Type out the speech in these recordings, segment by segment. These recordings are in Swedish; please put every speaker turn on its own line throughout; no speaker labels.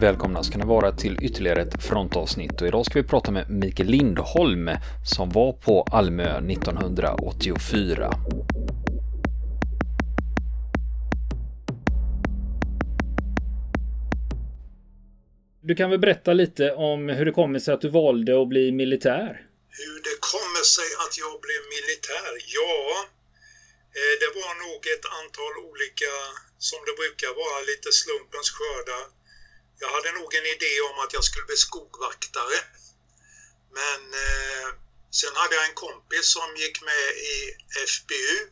Välkomna ska ni vara till ytterligare ett frontavsnitt och idag ska vi prata med Mikael Lindholm som var på Almö 1984. Du kan väl berätta lite om hur det kommer sig att du valde att bli militär?
Hur det kommer sig att jag blev militär? Ja, eh, det var nog ett antal olika, som det brukar vara, lite slumpens skördar jag hade nog en idé om att jag skulle bli skogvaktare. Men eh, sen hade jag en kompis som gick med i FBU.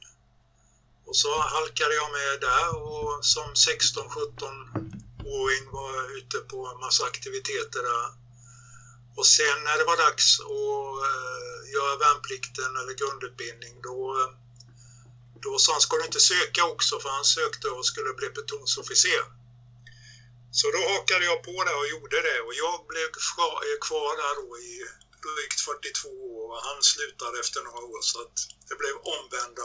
Och så halkade jag med där och som 16-17-åring var jag ute på en massa aktiviteter där. Och sen när det var dags att eh, göra värnplikten eller grundutbildning då, då sa han, ska du inte söka också? För han sökte och skulle bli plutonsofficer. Så då hakade jag på det och gjorde det och jag blev kvar där då i drygt 42 år och han slutade efter några år så att det blev omvända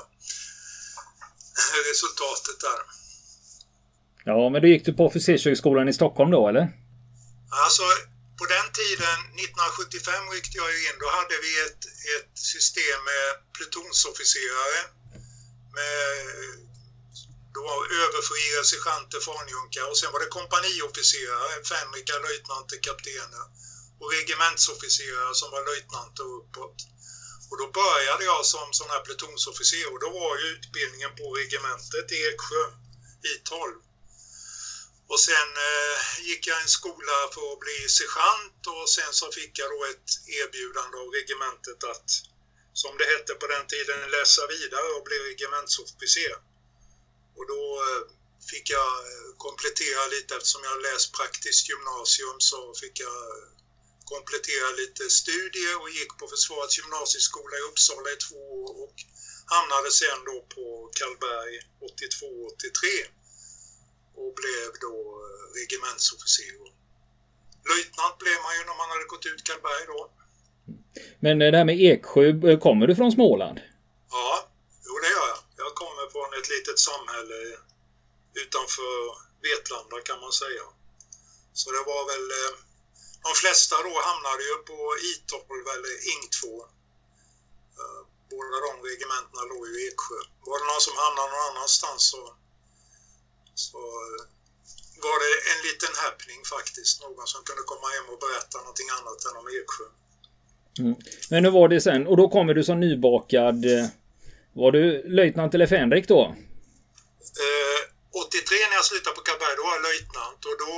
resultatet där.
Ja, men då gick du på officershögskolan i Stockholm då eller?
Alltså på den tiden, 1975 ryckte jag in, då hade vi ett, ett system med plutonsofficerare med då var överfria sergeanter, fanjunkar och sen var det kompaniofficerare, fänrika löjtnanter, kaptener och regementsofficerare som var löjtnanter och uppåt. Och då började jag som sån här plutonsofficer och då var ju utbildningen på regementet i Eksjö, i 12. Och sen eh, gick jag en skola för att bli sergeant och sen så fick jag då ett erbjudande av regementet att, som det hette på den tiden, läsa vidare och bli regementsofficer. Och då eh, fick jag eh, komplettera lite eftersom jag läst praktiskt gymnasium så fick jag eh, komplettera lite studier och gick på Försvarets gymnasieskola i Uppsala i två år och hamnade sen då på Karlberg 82-83 och blev då regementsofficer. Löjtnant blev man ju när man hade gått ut Karlberg då.
Men det här med Eksjö, kommer du från Småland?
Ja, jo det gör jag. Jag kommer från ett litet samhälle utanför Vetlanda kan man säga. Så det var väl, eh, de flesta då hamnade ju på I12 eller Ing 2. Eh, båda de regementena låg ju i Eksjö. Var det någon som hamnade någon annanstans så, så eh, var det en liten happening faktiskt. Någon som kunde komma hem och berätta någonting annat än om Eksjö.
Mm. Men hur var det sen? Och då kommer du som nybakad var du löjtnant eller fänrik då?
Eh, 83 när jag slutade på Karlberg, då var jag löjtnant och då,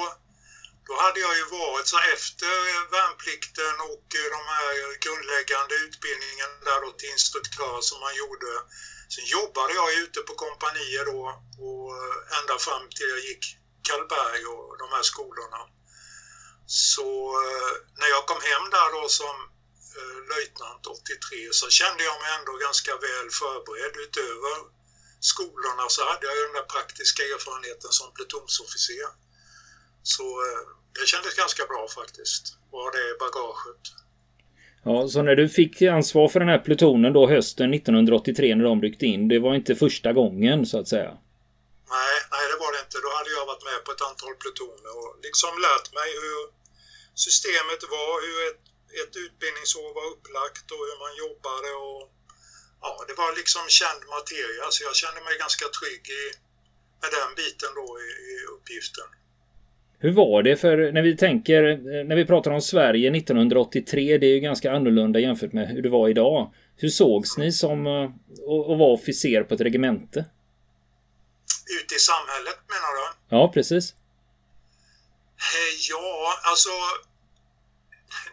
då hade jag ju varit så efter värnplikten och eh, de här grundläggande utbildningen där då till instruktör som man gjorde. Sen jobbade jag ute på kompanier då och eh, ända fram till jag gick Karlberg och de här skolorna. Så eh, när jag kom hem där då som löjtnant 83 så kände jag mig ändå ganska väl förberedd. Utöver skolorna så hade jag ju den där praktiska erfarenheten som plutonsofficer. Så eh, det kändes ganska bra faktiskt, var det bagaget.
Ja, så när du fick ansvar för den här plutonen då hösten 1983 när de ryckte in, det var inte första gången så att säga?
Nej, nej det var det inte. Då hade jag varit med på ett antal plutoner och liksom lärt mig hur systemet var, hur ett ett utbildningsår var upplagt och hur man jobbade och ja, det var liksom känd materia så jag kände mig ganska trygg i, med den biten då i, i uppgiften.
Hur var det för när vi tänker, när vi pratar om Sverige 1983, det är ju ganska annorlunda jämfört med hur det var idag. Hur sågs ni som eh, att vara officer på ett regemente?
Ute i samhället menar du?
Ja, precis.
Eh, ja, alltså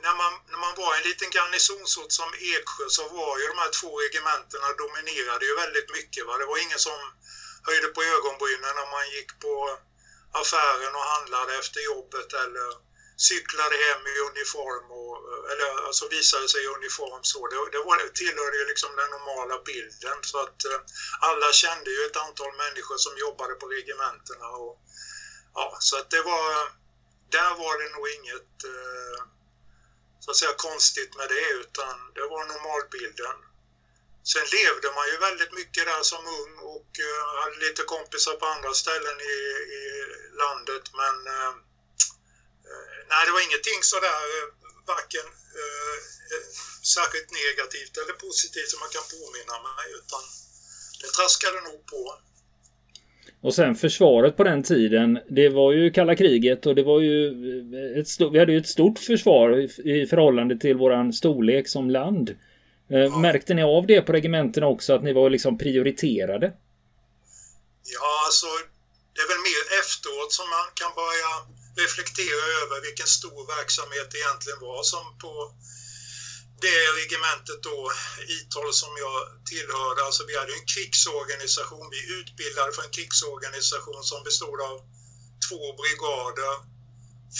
när man, när man var en liten garnisonsort som Eksjö så var ju de här två regementena dominerade ju väldigt mycket. Va? Det var ingen som höjde på ögonbrynen när man gick på affären och handlade efter jobbet eller cyklade hem i uniform och, eller alltså visade sig i uniform så. Det, det var, tillhörde ju liksom den normala bilden så att eh, alla kände ju ett antal människor som jobbade på regementena och ja, så att det var, där var det nog inget eh, så att säga konstigt med det utan det var normalbilden. Sen levde man ju väldigt mycket där som ung och uh, hade lite kompisar på andra ställen i, i landet men uh, nej, det var ingenting sådär eh, varken eh, särskilt negativt eller positivt som man kan påminna mig utan det traskade nog på.
Och sen försvaret på den tiden, det var ju kalla kriget och det var ju ett stort, vi hade ju ett stort försvar i, förhållande till våran storlek som land. Ja. Märkte ni av det på regementena också, att ni var liksom prioriterade?
Ja, alltså det är väl mer efteråt som man kan börja reflektera över vilken stor verksamhet det egentligen var som på det regementet då, I12 som jag tillhörde, alltså vi hade en krigsorganisation, vi utbildade för en krigsorganisation som bestod av två brigader,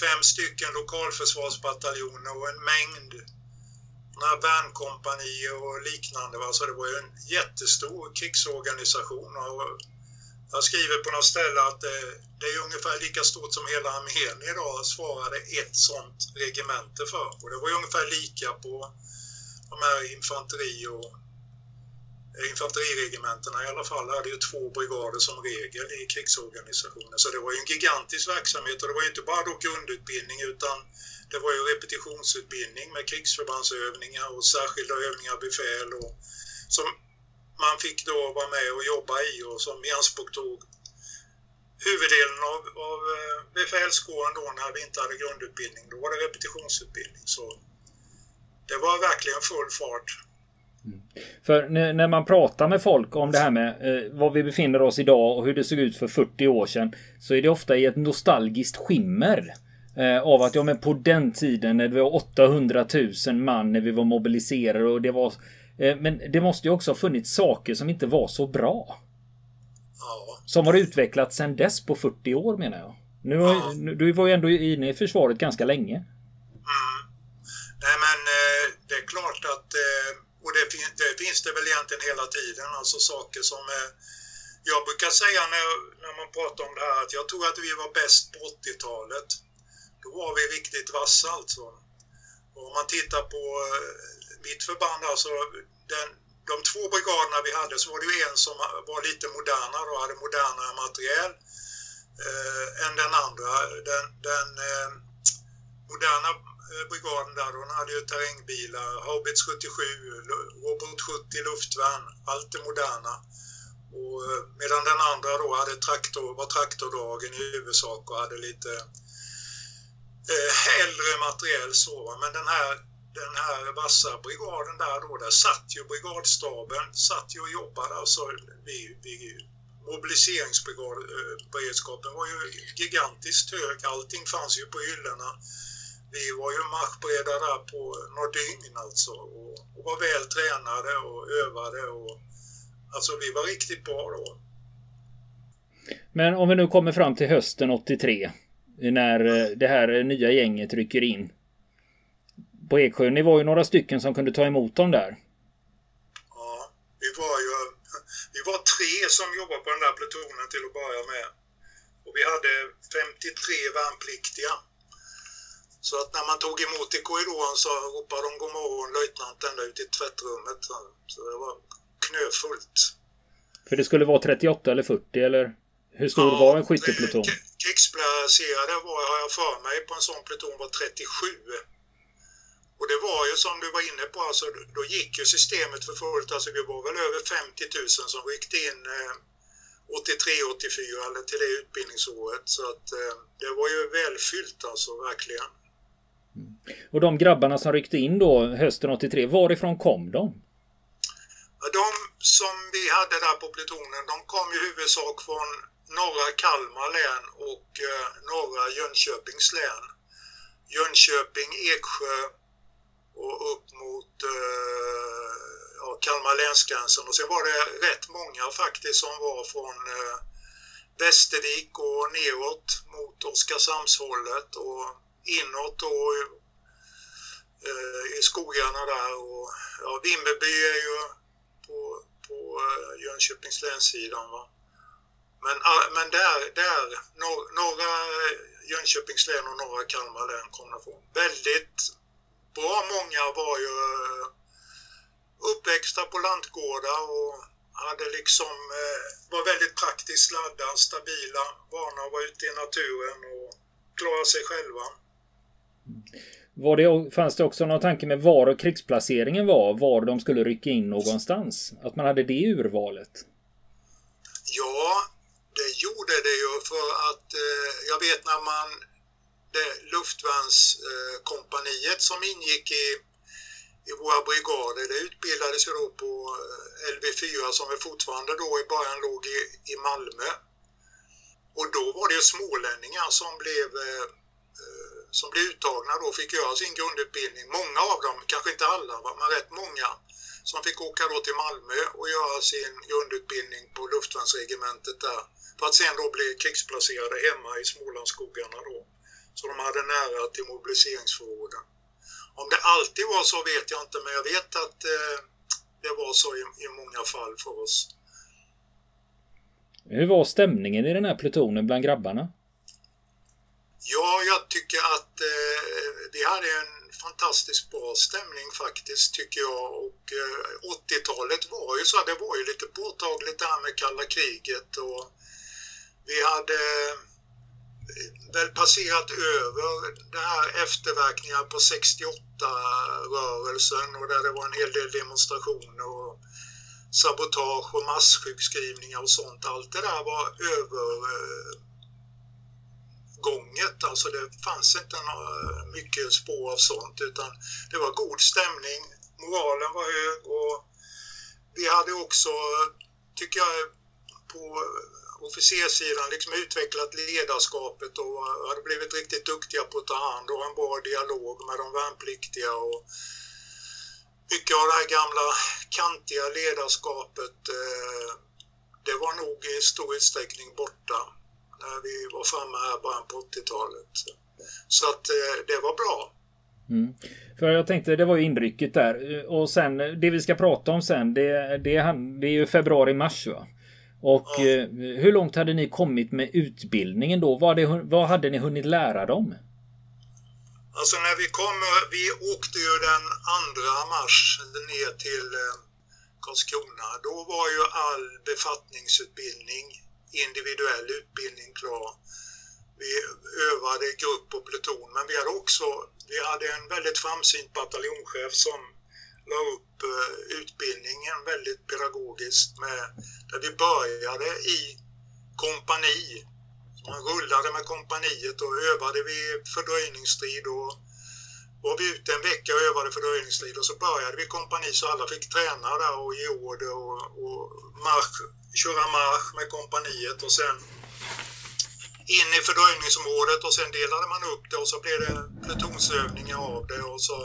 fem stycken lokalförsvarsbataljoner och en mängd värnkompanier och liknande. Alltså det var ju en jättestor krigsorganisation. Och jag skriver på något ställe att det, det är ungefär lika stort som hela armén idag svarade ett sånt regemente för. Och det var ungefär lika på de här infanteri och eh, infanteriregementena i alla fall hade ju två brigader som regel i krigsorganisationen. Så det var ju en gigantisk verksamhet och det var ju inte bara då grundutbildning utan det var ju repetitionsutbildning med krigsförbandsövningar och särskilda övningar befäl och som man fick då vara med och jobba i och som ianspråktog tog huvuddelen av, av eh, befälskåren då när vi inte hade grundutbildning. Då var det repetitionsutbildning. Så det var verkligen full fart.
Mm. För när man pratar med folk om det här med eh, var vi befinner oss idag och hur det såg ut för 40 år sedan så är det ofta i ett nostalgiskt skimmer eh, av att ja men på den tiden när vi var 800 000 man när vi var mobiliserade och det var men det måste ju också ha funnits saker som inte var så bra. Ja. Som har utvecklats sedan dess på 40 år menar jag. Nu, ja. Du var ju ändå inne i försvaret ganska länge. Mm.
Nej men eh, det är klart att och det, det finns det väl egentligen hela tiden, alltså saker som jag brukar säga när, när man pratar om det här att jag tror att vi var bäst på 80-talet. Då var vi riktigt vassa alltså. Och om man tittar på eh, mitt förband, alltså den, de två brigaderna vi hade så var det ju en som var lite modernare och hade modernare materiel eh, än den andra. Den, den eh, moderna eh, brigaden där, hon hade ju terrängbilar, Haubits 77, Robot 70 luftvärn, allt det moderna. Och, eh, medan den andra då hade traktor, var traktordragen i huvudsak och hade lite eh, äldre materiell så. Men den här, den här vassa brigaden där då, där satt ju brigadstaben, satt ju och jobbade. Alltså, vi, vi, mobiliseringsberedskapen eh, var ju gigantiskt hög. Allting fanns ju på hyllorna. Vi var ju marschberedda där på några dygn alltså och, och var väl tränade och övade och alltså vi var riktigt bra då.
Men om vi nu kommer fram till hösten 83 när eh, det här nya gänget rycker in. På Eksjö, ni var ju några stycken som kunde ta emot dem där.
Ja, vi var ju vi var tre som jobbade på den där plutonen till att börja med. Och vi hade 53 värnpliktiga. Så att när man tog emot i korridoren så ropade de god morgon löjtnant ända ut i tvättrummet. Så det var knöfullt.
För det skulle vara 38 eller 40 eller? Hur stor ja, var en skyttepluton?
Krigsplacerade var, har jag för mig, på en sån pluton var 37. Och det var ju som du var inne på, alltså, då gick ju systemet för fullt. Alltså, vi var väl över 50 000 som ryckte in eh, 83-84 eller till det utbildningsåret. Så att eh, det var ju välfyllt alltså, verkligen.
Mm. Och de grabbarna som ryckte in då hösten 83, varifrån kom de?
De som vi hade där på plutonen, de kom i huvudsak från norra Kalmar län och eh, norra Jönköpings län. Jönköping, Eksjö och upp mot eh, ja, Kalmar länsgränsen. Och sen var det rätt många faktiskt som var från eh, Västervik och neråt mot Oskarshamnshållet och inåt då eh, i skogarna där. Och, ja, Vimmerby är ju på, på eh, Jönköpings länssidan. Va? Men, ah, men där, där norra Jönköpings län och norra Kalmar län kom det från. Väldigt bra många var ju eh, uppväxta på lantgårdar och hade liksom, eh, var väldigt praktiskt laddade, stabila, vana att vara ute i naturen och klara sig själva.
Var det, fanns det också någon tanke med var krigsplaceringen var? Var de skulle rycka in någonstans? Att man hade det urvalet?
Ja, det gjorde det ju för att eh, jag vet när man det luftvärnskompaniet som ingick i, i våra brigader, det utbildades ju då på eh, LV4 som vi fortfarande då i början låg i, i Malmö. Och då var det ju smålänningar som blev eh, eh, som blev uttagna då fick göra sin grundutbildning. Många av dem, kanske inte alla, men rätt många, som fick åka då till Malmö och göra sin grundutbildning på luftvärnsregementet där. För att sen då bli krigsplacerade hemma i Smålandsskogarna då. Så de hade nära till mobiliseringsförråden. Om det alltid var så vet jag inte, men jag vet att eh, det var så i, i många fall för oss.
Hur var stämningen i den här plutonen bland grabbarna?
Ja, jag tycker att eh, vi hade en fantastiskt bra stämning faktiskt tycker jag och eh, 80-talet var ju så, det var ju lite påtagligt det här med kalla kriget och vi hade eh, väl passerat över det här efterverkningar på 68-rörelsen och där det var en hel del demonstrationer och sabotage och massjukskrivningar och sånt. Allt det där var övergånget. Alltså det fanns inte mycket spår av sånt utan det var god stämning. Moralen var hög och vi hade också, tycker jag, på officerssidan liksom utvecklat ledarskapet och eh, hade blivit riktigt duktiga på att ta hand och en bra dialog med de värnpliktiga. Och mycket av det här gamla kantiga ledarskapet eh, det var nog i stor utsträckning borta när vi var framme här början på 80-talet. Så att eh, det var bra.
Mm. För jag tänkte, det var ju inrycket där. Och sen, det vi ska prata om sen, det, det, det är ju februari-mars va? Och ja. eh, hur långt hade ni kommit med utbildningen då? Vad, det, vad hade ni hunnit lära dem?
Alltså när vi kom, vi åkte ju den 2 mars ner till eh, Karlskrona. Då var ju all befattningsutbildning individuell utbildning klar. Vi övade grupp och pluton, men vi hade också vi hade en väldigt framsynt bataljonschef som la upp uh, utbildningen väldigt pedagogiskt med, där vi började i kompani. Man rullade med kompaniet och övade vi fördröjningsstrid och var vi ute en vecka och övade fördröjningsstrid. Och så började vi kompani så alla fick träna där och ge order och, och marsch köra marsch med kompaniet. Och sen in i fördröjningsområdet och sen delade man upp det och så blev det plutonsövningar av det. Och så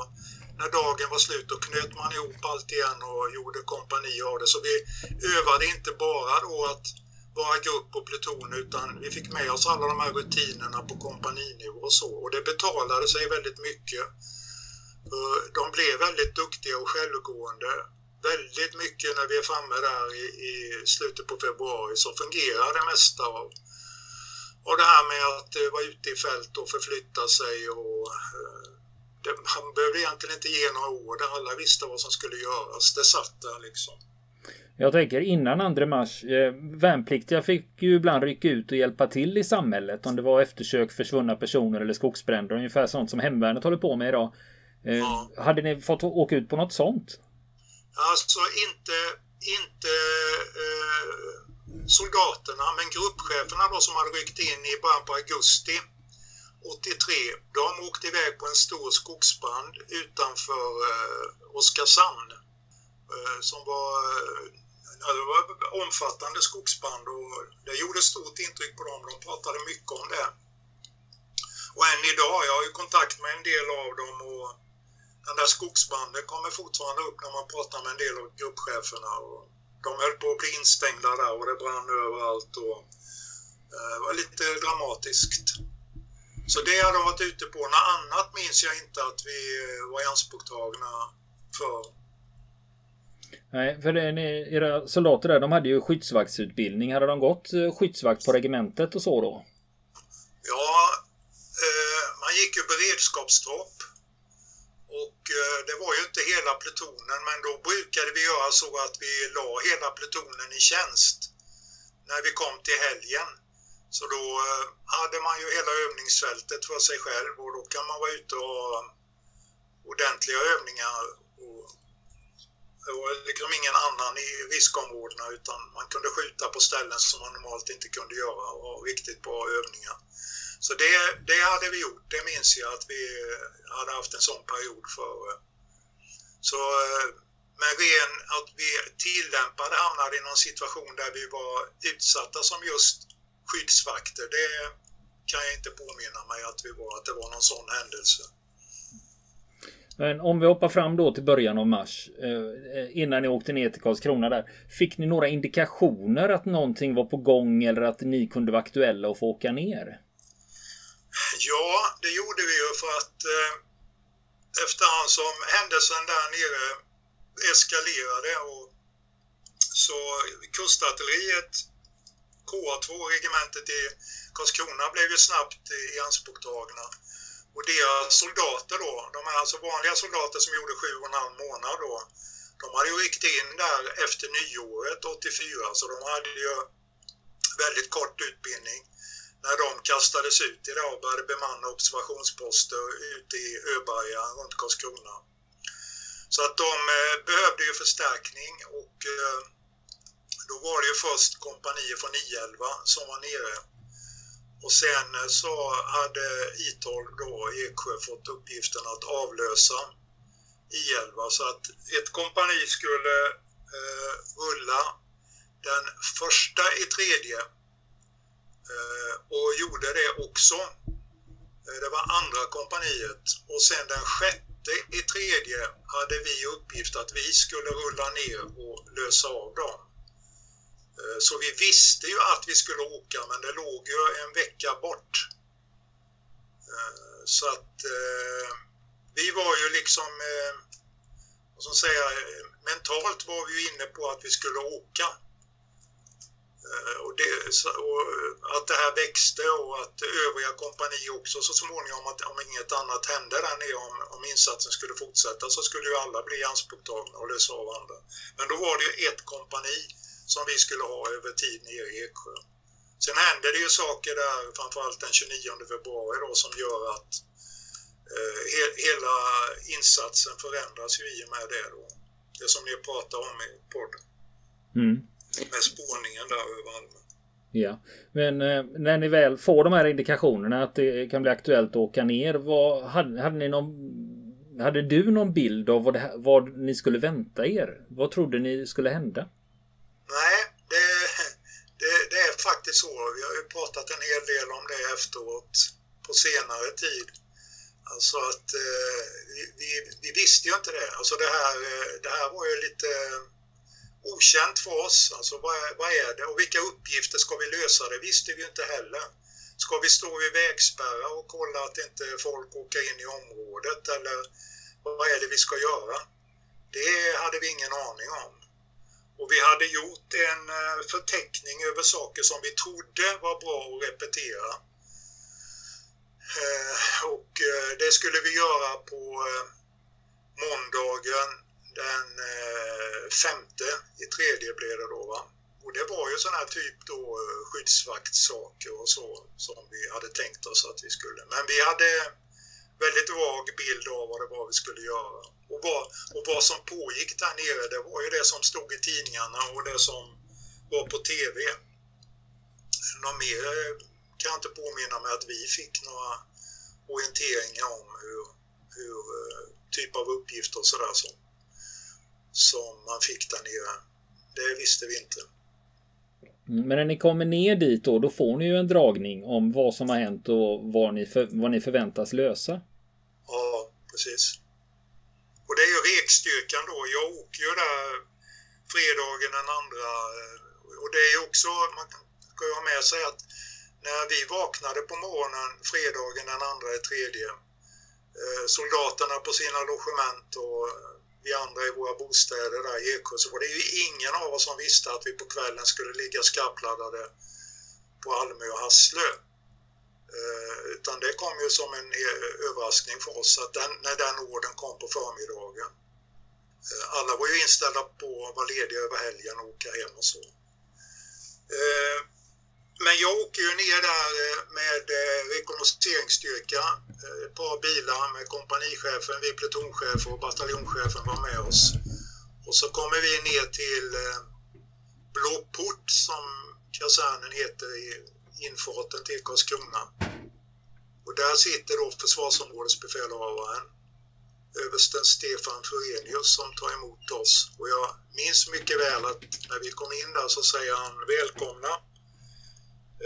när dagen var slut då knöt man ihop allt igen och gjorde kompani av det. Så vi övade inte bara då att vara grupp och pluton utan vi fick med oss alla de här rutinerna på kompaninivå och så och det betalade sig väldigt mycket. De blev väldigt duktiga och självgående väldigt mycket när vi är framme där i, i slutet på februari så fungerar det mesta av, av det här med att eh, vara ute i fält och förflytta sig och eh, man behövde egentligen inte ge några ord. Alla visste vad som skulle göras. Det satt där liksom.
Jag tänker innan 2 mars. Eh, värnpliktiga fick ju ibland rycka ut och hjälpa till i samhället. Om det var eftersök, försvunna personer eller skogsbränder. Ungefär sånt som hemvärnet håller på med idag. Eh, ja. Hade ni fått åka ut på något sånt?
Alltså inte, inte eh, soldaterna, men gruppcheferna då som hade ryckt in i början på augusti 83, de åkte iväg på en stor skogsbrand utanför eh, Oskarshamn. Eh, som var, eh, det var omfattande skogsbrand och det gjorde stort intryck på dem. De pratade mycket om det. Och än idag, jag har ju kontakt med en del av dem och den där skogsbranden kommer fortfarande upp när man pratar med en del av gruppcheferna. Och de höll på att bli instängda där och det brann överallt. Och, eh, det var lite dramatiskt. Så det har de varit ute på. Något annat minns jag inte att vi eh, var ianspråktagna för.
Nej, för det, era soldater där, de hade ju skyddsvaktsutbildning. Hade de gått eh, skyddsvakt på regementet och så då?
Ja, eh, man gick ju beredskapstropp och eh, det var ju inte hela plutonen men då brukade vi göra så att vi la hela plutonen i tjänst när vi kom till helgen. Så då eh, hade man ju hela övningsfältet för sig själv och då kan man vara ute och ha ordentliga övningar och det var liksom ingen annan i riskområdena utan man kunde skjuta på ställen som man normalt inte kunde göra och ha riktigt bra övningar. Så det, det hade vi gjort, det minns jag att vi eh, hade haft en sån period för. Eh. Så men ren att vi tillämpade hamnade i någon situation där vi var utsatta som just skyddsvakter, det kan jag inte påminna mig att vi var, att det var någon sån händelse.
Men om vi hoppar fram då till början av mars, eh, innan ni åkte ner till Karlskrona där. Fick ni några indikationer att någonting var på gång eller att ni kunde vara aktuella och få åka ner?
Ja, det gjorde vi ju för att eh, efterhand som händelsen där nere eskalerade och så kustartilleriet KA2 regementet i Karlskrona blev ju snabbt i anspråktagna. Och deras soldater då, de är alltså vanliga soldater som gjorde sju och en halv månad då, de hade ju ryckt in där efter nyåret 84 så de hade ju väldigt kort utbildning när de kastades ut idag och började bemanna observationsposter ute i Öberga runt Karlskrona. Så att de eh, behövde ju förstärkning och eh, då var det ju först kompanier från I11 som var nere och sen eh, så hade I12 då, Eksjö, fått uppgiften att avlösa I11 så att ett kompani skulle eh, rulla den första i tredje eh, och gjorde det också. Eh, det var andra kompaniet och sen den sjätte i tredje hade vi uppgift att vi skulle rulla ner och lösa av dem. Eh, så vi visste ju att vi skulle åka men det låg ju en vecka bort. Eh, så att eh, vi var ju liksom, vad ska säga, mentalt var vi ju inne på att vi skulle åka. Och, det, och, att det här växte och att övriga kompani också så småningom att om inget annat hände där nere om, om insatsen skulle fortsätta så skulle ju alla bli anspråktagna och lösa av andra. Men då var det ju ett kompani som vi skulle ha över tid nere i Eksjö. Sen händer det ju saker där, framförallt den 29 februari då, som gör att eh, he hela insatsen förändras ju i och med det då. Det som ni pratar om i podden. Mm. Med spårningen där över Malmö.
Ja, men eh, när ni väl får de här indikationerna att det kan bli aktuellt att åka ner. Vad, hade, hade ni någon hade du någon bild av vad, här, vad ni skulle vänta er? Vad trodde ni skulle hända?
Nej, det, det, det, så. Vi har ju pratat en hel del om det efteråt på senare tid. Alltså att eh, vi, vi, visste ju inte det. Alltså det här, eh, det här var ju lite okänt för oss. Alltså vad, vad är det och vilka uppgifter ska vi lösa? Det visste vi inte heller. Ska vi stå vid vägspärrar och kolla att inte folk åker in i området eller vad är det vi ska göra? Det hade vi ingen aning om. Och vi hade gjort en eh, förteckning över saker som vi trodde var bra att repetera. Eh, och eh, det skulle vi göra på måndagen den femte i tredje blev det då va. Och det var ju sådana här typ då skyddsvaktsaker och så som vi hade tänkt oss att vi skulle. Men vi hade väldigt vag bild av vad det var vi skulle göra. Och vad, och vad som pågick där nere, det var ju det som stod i tidningarna och det som var på TV. Något mer kan jag inte påminna mig att vi fick några orienteringar om hur, hur eh, typ av uppgifter och sådär som, som man fick där nere. Det visste vi inte.
Men när ni kommer ner dit då, då får ni ju en dragning om vad som har hänt och vad ni, för, vad ni förväntas lösa.
Ja, precis. Och det är ju rekstyrkan då. Jag åker ju där fredagen den andra och det är ju också, man ska ju ha med sig att när vi vaknade på morgonen fredagen den andra i tredje eh, soldaterna på sina logement och vi andra i våra bostäder där i Eksjö så var det ju ingen av oss som visste att vi på kvällen skulle ligga skarpladdade på Almö och Hasslö. Eh, utan det kom ju som en eh, överraskning för oss att den, när den orden kom på förmiddagen. Eh, alla var ju inställda på att vara lediga över helgen och åka hem och så. men jag åker ju ner där med rekognoseringsstyrka, ett par bilar med kompanichefen, vi plutonchefer och bataljonschefen var med oss. Och så kommer vi ner till Blå Port som kasernen heter i infarten till Karlskrona. Och där sitter då försvarsområdesbefälhavaren, översten Stefan Furenius som tar emot oss. Och jag minns mycket väl att när vi kom in där så säger han välkomna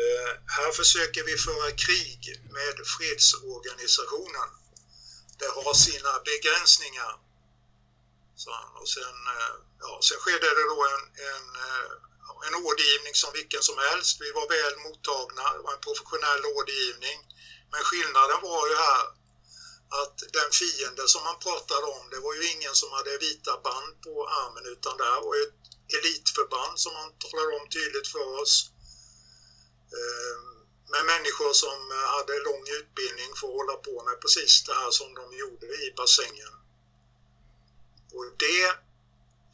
Eh, här försöker vi föra krig med fredsorganisationen. Det har sina begränsningar. Så, och sen, eh, ja, sen skedde det då en, en, eh, en ordergivning som vilken som helst. Vi var väl mottagna, det var en professionell ordergivning. Men skillnaden var ju här att den fiende som man pratade om, det var ju ingen som hade vita band på armen utan det här var ett elitförband som man talade om tydligt för oss ehm, med människor som hade lång utbildning för att hålla på med precis det här som de gjorde i bassängen. Och det,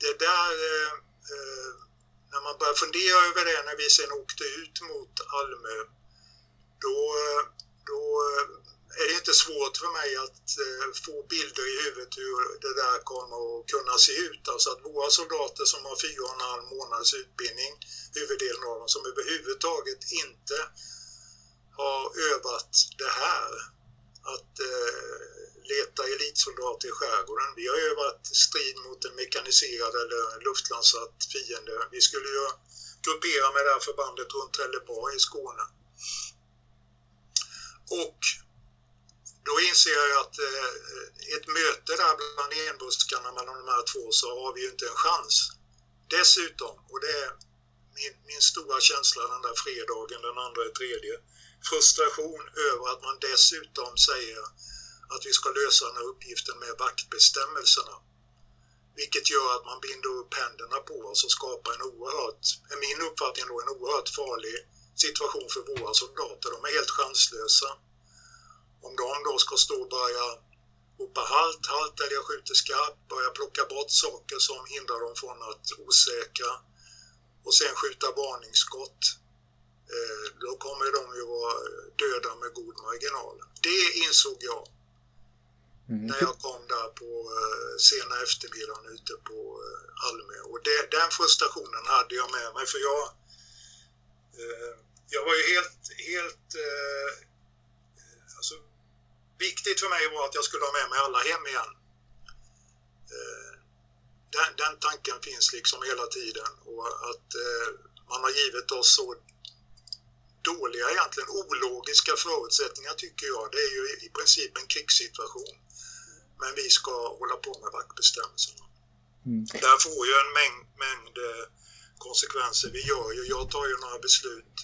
det där, eh, eh jag funderade fundera över det när vi sen åkte ut mot Almö, då, då eh, är det inte svårt för mig att eh, få bilder i huvudet hur det där kommer att kunna se ut. Alltså att våra soldater som har fyra och en halv månads utbildning huvuddelen av dem som överhuvudtaget inte har övat det här. Att eh, leta elitsoldater i skärgården. Vi har övat strid mot en mekaniserad eller luftlandsatt fiende. Vi skulle ju gruppera med det här förbandet runt Trelleborg i Skåne. Och då inser jag att eh, ett möte där bland enbuskarna mellan de här två så har vi ju inte en chans. Dessutom, och det min, min stora känsla den där fredagen, den andra och tredje. Frustration över att man dessutom säger att vi ska lösa den här uppgiften med vaktbestämmelserna. Vilket gör att man binder upp händerna på oss och skapar en oerhört, är min uppfattning då, en oerhört farlig situation för våra soldater. De är helt chanslösa. Om de då ska stå och börja ropa halt, halt eller jag skjuter skarpt, börja plocka bort saker som hindrar dem från att osäkra och sen skjuta varningsskott. Eh, då kommer de ju vara döda med god marginal. Det insåg jag mm. när jag kom där på eh, sena eftermiddagen ute på eh, Almö. Och det, den frustrationen hade jag med mig för jag, eh, jag var ju helt, helt eh, alltså, viktigt för mig var att jag skulle ha med mig alla hem igen eh, den, den tanken finns liksom hela tiden och att eh, man har givit oss så dåliga, egentligen ologiska förutsättningar tycker jag. Det är ju i princip en krigssituation. Men vi ska hålla på med vaktbestämmelserna. Mm. Det här får ju en mängd, mängd eh, konsekvenser. Vi gör ju, jag tar ju några beslut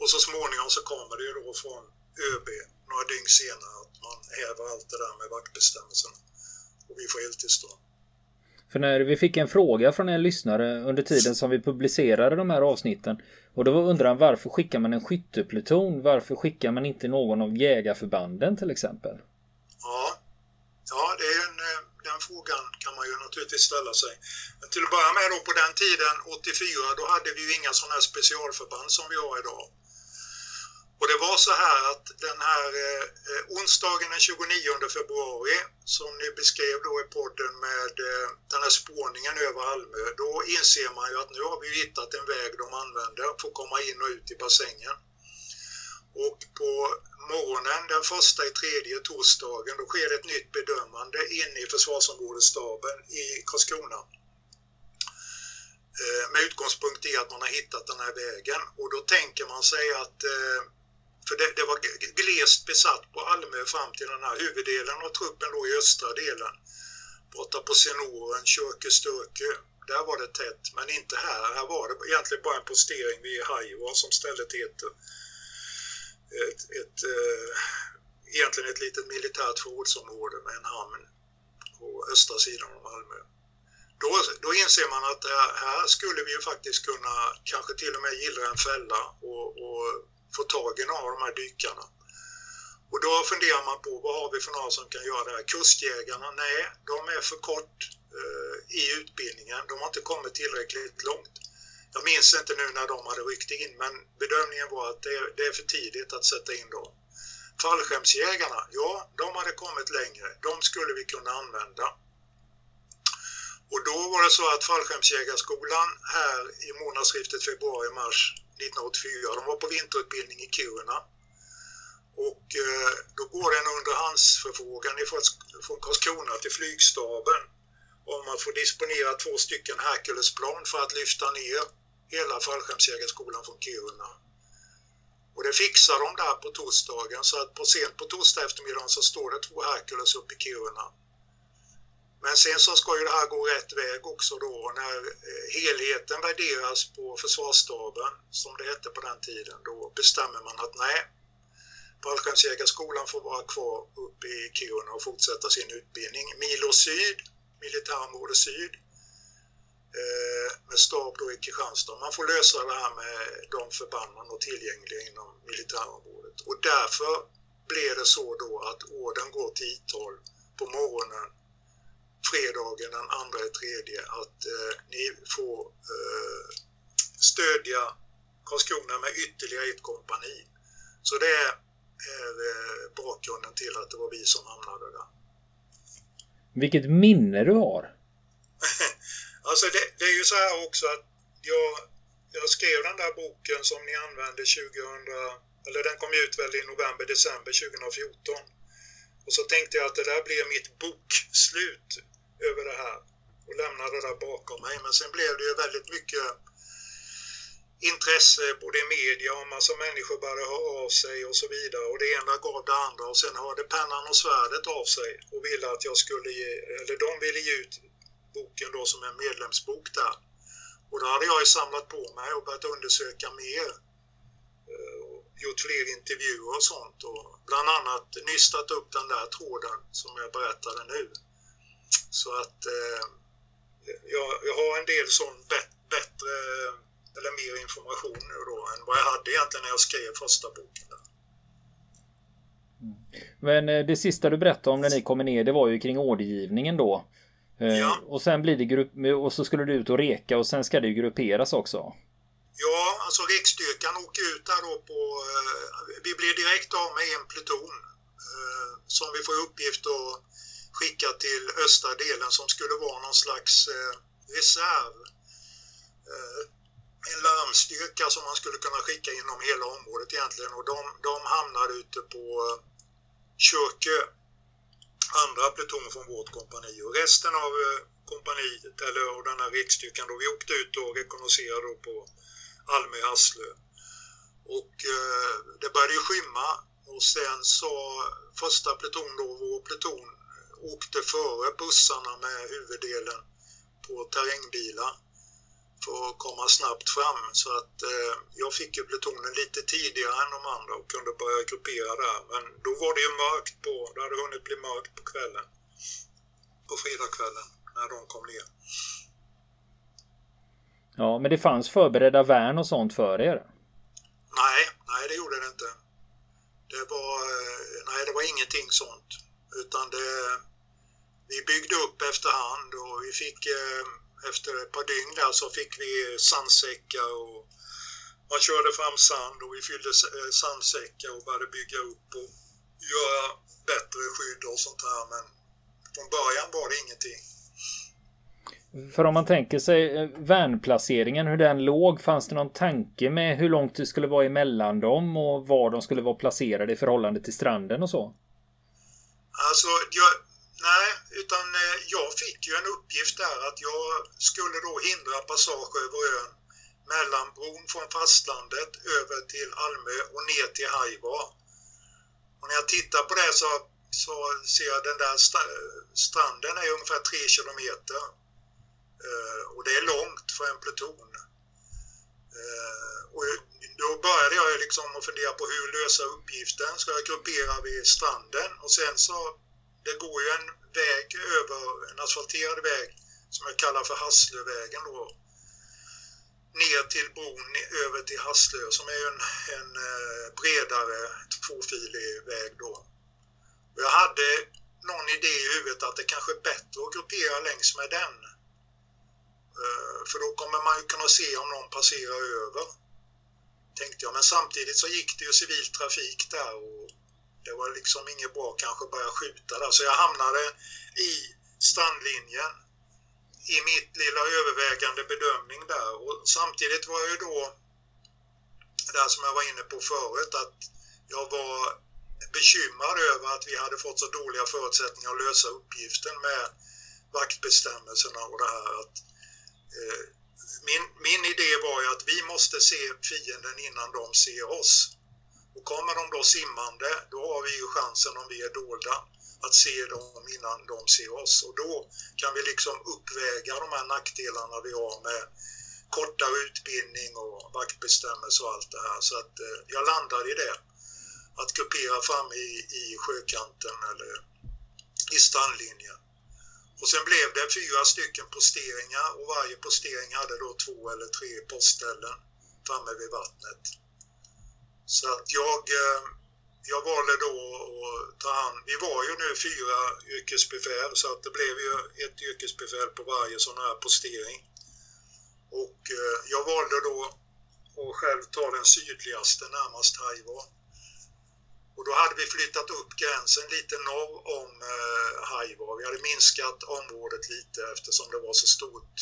och så småningom så kommer det ju då från ÖB några dygn senare att man häver allt det där med vaktbestämmelserna och vi får eltillstånd.
För när vi fick en fråga från en lyssnare under tiden som vi publicerade de här avsnitten och då undrar han varför skickar man en skyttepluton? Varför skickar man inte någon av jägarförbanden till exempel?
Ja, ja det är en, eh, den frågan kan man ju naturligtvis ställa sig. Men till att börja med då på den tiden, 84, då hade vi ju inga sådana här specialförband som vi har idag. Och det var så här att den här eh, eh onsdagen den 29 februari som ni beskrev då i podden med eh, den här spårningen över Almö, då inser man ju att nu har vi hittat en väg de använder för att komma in och ut i bassängen. Och på morgonen den första i tredje torsdagen då sker ett nytt bedömande inne i försvarsområdesstaben i Karlskrona eh, med utgångspunkt i att man har hittat den här vägen och då tänker man sig att eh, för det, det, var glest besatt på Almö fram till den här huvuddelen av truppen låg i östra delen. Borta på Senoren, Körke, Stöke. Där var det tätt, men inte här. Här var det egentligen bara en postering vid Haivar som stället heter. Ett, ett, eh, egentligen ett litet militärt förrådsområde med en hamn på östra sidan av Malmö. Då, då inser man att här, här skulle vi ju faktiskt kunna kanske till och med gillra en fälla och, och få tag i några av de här dykarna. Och då funderar man på vad har vi för några som kan göra det här? Kustjägarna? Nej, de är för kort eh, i utbildningen. De har inte kommit tillräckligt långt. Jag minns inte nu när de hade ryckt in, men bedömningen var att det, det är för tidigt att sätta in dem. Fallskärmsjägarna, ja, de hade kommit längre. De skulle vi kunna använda. Och då var det så att Fallskärmsjägarskolan här i månadsskiftet februari-mars 1984, de var på vinterutbildning i Kiruna. Och eh, då går det en underhandsförfrågan från Karlskrona till flygstaben om att få disponera två stycken Herculesplan för att lyfta ner hela fallskärmsjägarskolan från Kiruna. Och det fixar de där på torsdagen så att på sent på torsdag eftermiddagen så står det två Hercules uppe i Kiruna. Men sen så ska ju det här gå rätt väg också då när eh, helheten värderas på försvarsstaben, som det hette på den tiden, då bestämmer man att nej, Fallskärmsjägarskolan får vara kvar uppe i Kiruna och fortsätta sin utbildning. Milo Syd, militärområde Syd, Eh, med stab då i Kristianstad. Man får lösa det här med de förbanden och tillgängliga inom militärområdet. Och därför blev det så då att orden går till I12 på morgonen fredagen den andra och tredje att eh, ni får eh, stödja Karlskrona med ytterligare ett kompani. Så det är eh, bakgrunden till att det var vi som hamnade där.
Vilket minne du har!
Alltså det, det, är ju så här också att jag, jag skrev den där boken som ni använde 2000, eller den kom ut väl i november, december 2014. Och så tänkte jag att det där blir mitt bokslut över det här och lämnade det där bakom mig. Men sen blev det ju väldigt mycket intresse både i media och massa människor började höra av sig och så vidare och det ena gav det andra och sen hörde pennan och svärdet av sig och ville att jag skulle ge, eller de ville ge ut boken då som en medlemsbok där. Och då hade jag ju samlat på mig och börjat undersöka mer eh, och gjort fler intervjuer och sånt och bland annat nystat upp den där tråden som jag berättade nu. Så att eh, jag, jag har en del sån bättre eller mer information nu då än vad jag hade egentligen när jag skrev första boken. Där. Mm.
Men eh, det sista du berättade om när ni kommer ner, det var ju kring ordergivningen då. Eh, ja. Och sen blir det grupp och så skulle du ut och reka och sen ska det ju grupperas också.
Ja, alltså rekstyrkan åker ut där då på... Eh, vi blir direkt av med en pluton som vi får uppgift att skicka till östra delen som skulle vara någon slags reserv en larmstyrka som man skulle kunna skicka inom hela området egentligen och de, de hamnar ute på eh, Körkö, andra pluton från vårt kompani. Och resten av eh, kompaniet eller av den här riksstyrkan då vi åkte ut och rekognoserade på Almö Hasslö. Och eh, det började ju skymma. Och sen så första pluton då, vår pluton, åkte före bussarna med huvuddelen på terrängbilar för att komma snabbt fram. Så att eh, jag fick ju plutonen lite tidigare än de andra och kunde börja gruppera där. Men då var det ju mörkt på, det hade hunnit bli mörkt på kvällen. På fredagskvällen när de kom ner.
Ja, men det fanns förberedda värn och sånt för er?
Nej, nej det gjorde det inte. Det var, eh, nej, det var ingenting sånt. Utan det, vi byggde upp efterhand och vi fick eh, efter ett par dygn där så fick vi sandsäckar och man körde fram sand och vi fyllde eh, sandsäckar och började bygga upp och göra bättre skydd och sånt här. Men från början var det ingenting.
För om man tänker sig eh, värnplaceringen, hur den låg, fanns det någon tanke med hur långt det skulle vara emellan dem och var de skulle vara placerade i förhållande till stranden och så?
Alltså, jag, Nej, utan eh, jag fick ju en uppgift där att jag skulle då hindra passage över ön mellan bron från fastlandet över till Almö och ner till Haivar. Och när jag tittar på det så, så ser jag den där stranden är ungefär 3 kilometer. Eh, och det är långt för en pluton. Eh, och då började jag liksom att fundera på hur lösa uppgiften. Ska jag gruppera vid stranden? Och sen så det går ju en väg över, en asfalterad väg som jag kallar för Hasslövägen då. Ner till bron över till Hasslö som är en, en eh, bredare tvåfilig väg då. Och jag hade någon idé i huvudet att det kanske är bättre att gruppera längs med den. Eh, för då kommer man ju kunna se om någon passerar över. Tänkte jag. Men samtidigt så gick det ju civil trafik där och det var liksom inget bra kanske börja skjuta där. Så jag hamnade i strandlinjen i mitt lilla övervägande bedömning där. Och samtidigt var jag ju då, där som jag var inne på förut, att jag var bekymrad över att vi hade fått så dåliga förutsättningar att lösa uppgiften med vaktbestämmelserna och det här. Att, eh, min, min idé var ju att vi måste se fienden innan de ser oss. Och kommer de då simmande, då har vi ju chansen om vi är dolda att se dem innan de ser oss. Och då kan vi liksom uppväga de här nackdelarna vi har med kortare utbildning och vaktbestämmelser och allt det här. Så att eh, jag landade i det. Att kupera fram i, i sjökanten eller i strandlinjen. Och sen blev det fyra stycken posteringar och varje postering hade då två eller tre postställen framme vid vattnet. Så att jag, eh, jag valde då att ta hand, vi var ju nu fyra yrkesbefäl så att det blev ju ett yrkesbefäl på varje sån här postering. Och eh, jag valde då att själv ta den sydligaste närmast Haivar. Och då hade vi flyttat upp gränsen lite norr om eh, Vi hade minskat området lite eftersom det var så stort.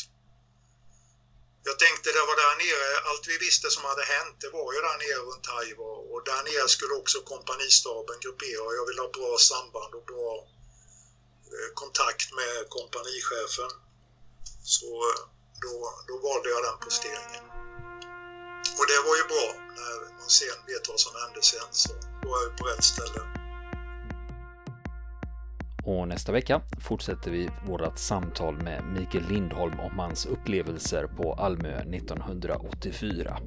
Jag tänkte det var där nere, allt vi visste som hade hänt det var ju där nere runt Haiva och där nere skulle också kompanistaben gruppera och jag ville ha bra samband och bra eh, kontakt med kompanichefen. Så eh, då, då valde jag den posteringen. Och det var ju bra när man sen vet vad som hände sen så var jag på rätt ställe.
Och nästa vecka fortsätter vi vårt samtal med Mikael Lindholm om hans upplevelser på Almö 1984.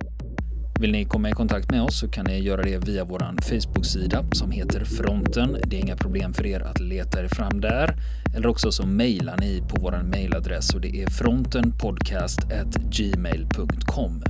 Vill ni komma i kontakt med oss så kan ni göra det via vår Facebook-sida som heter Fronten. Det är inga problem för er att leta er fram där. Eller också så mejlar ni på vår mejladress och det är frontenpodcast@gmail.com.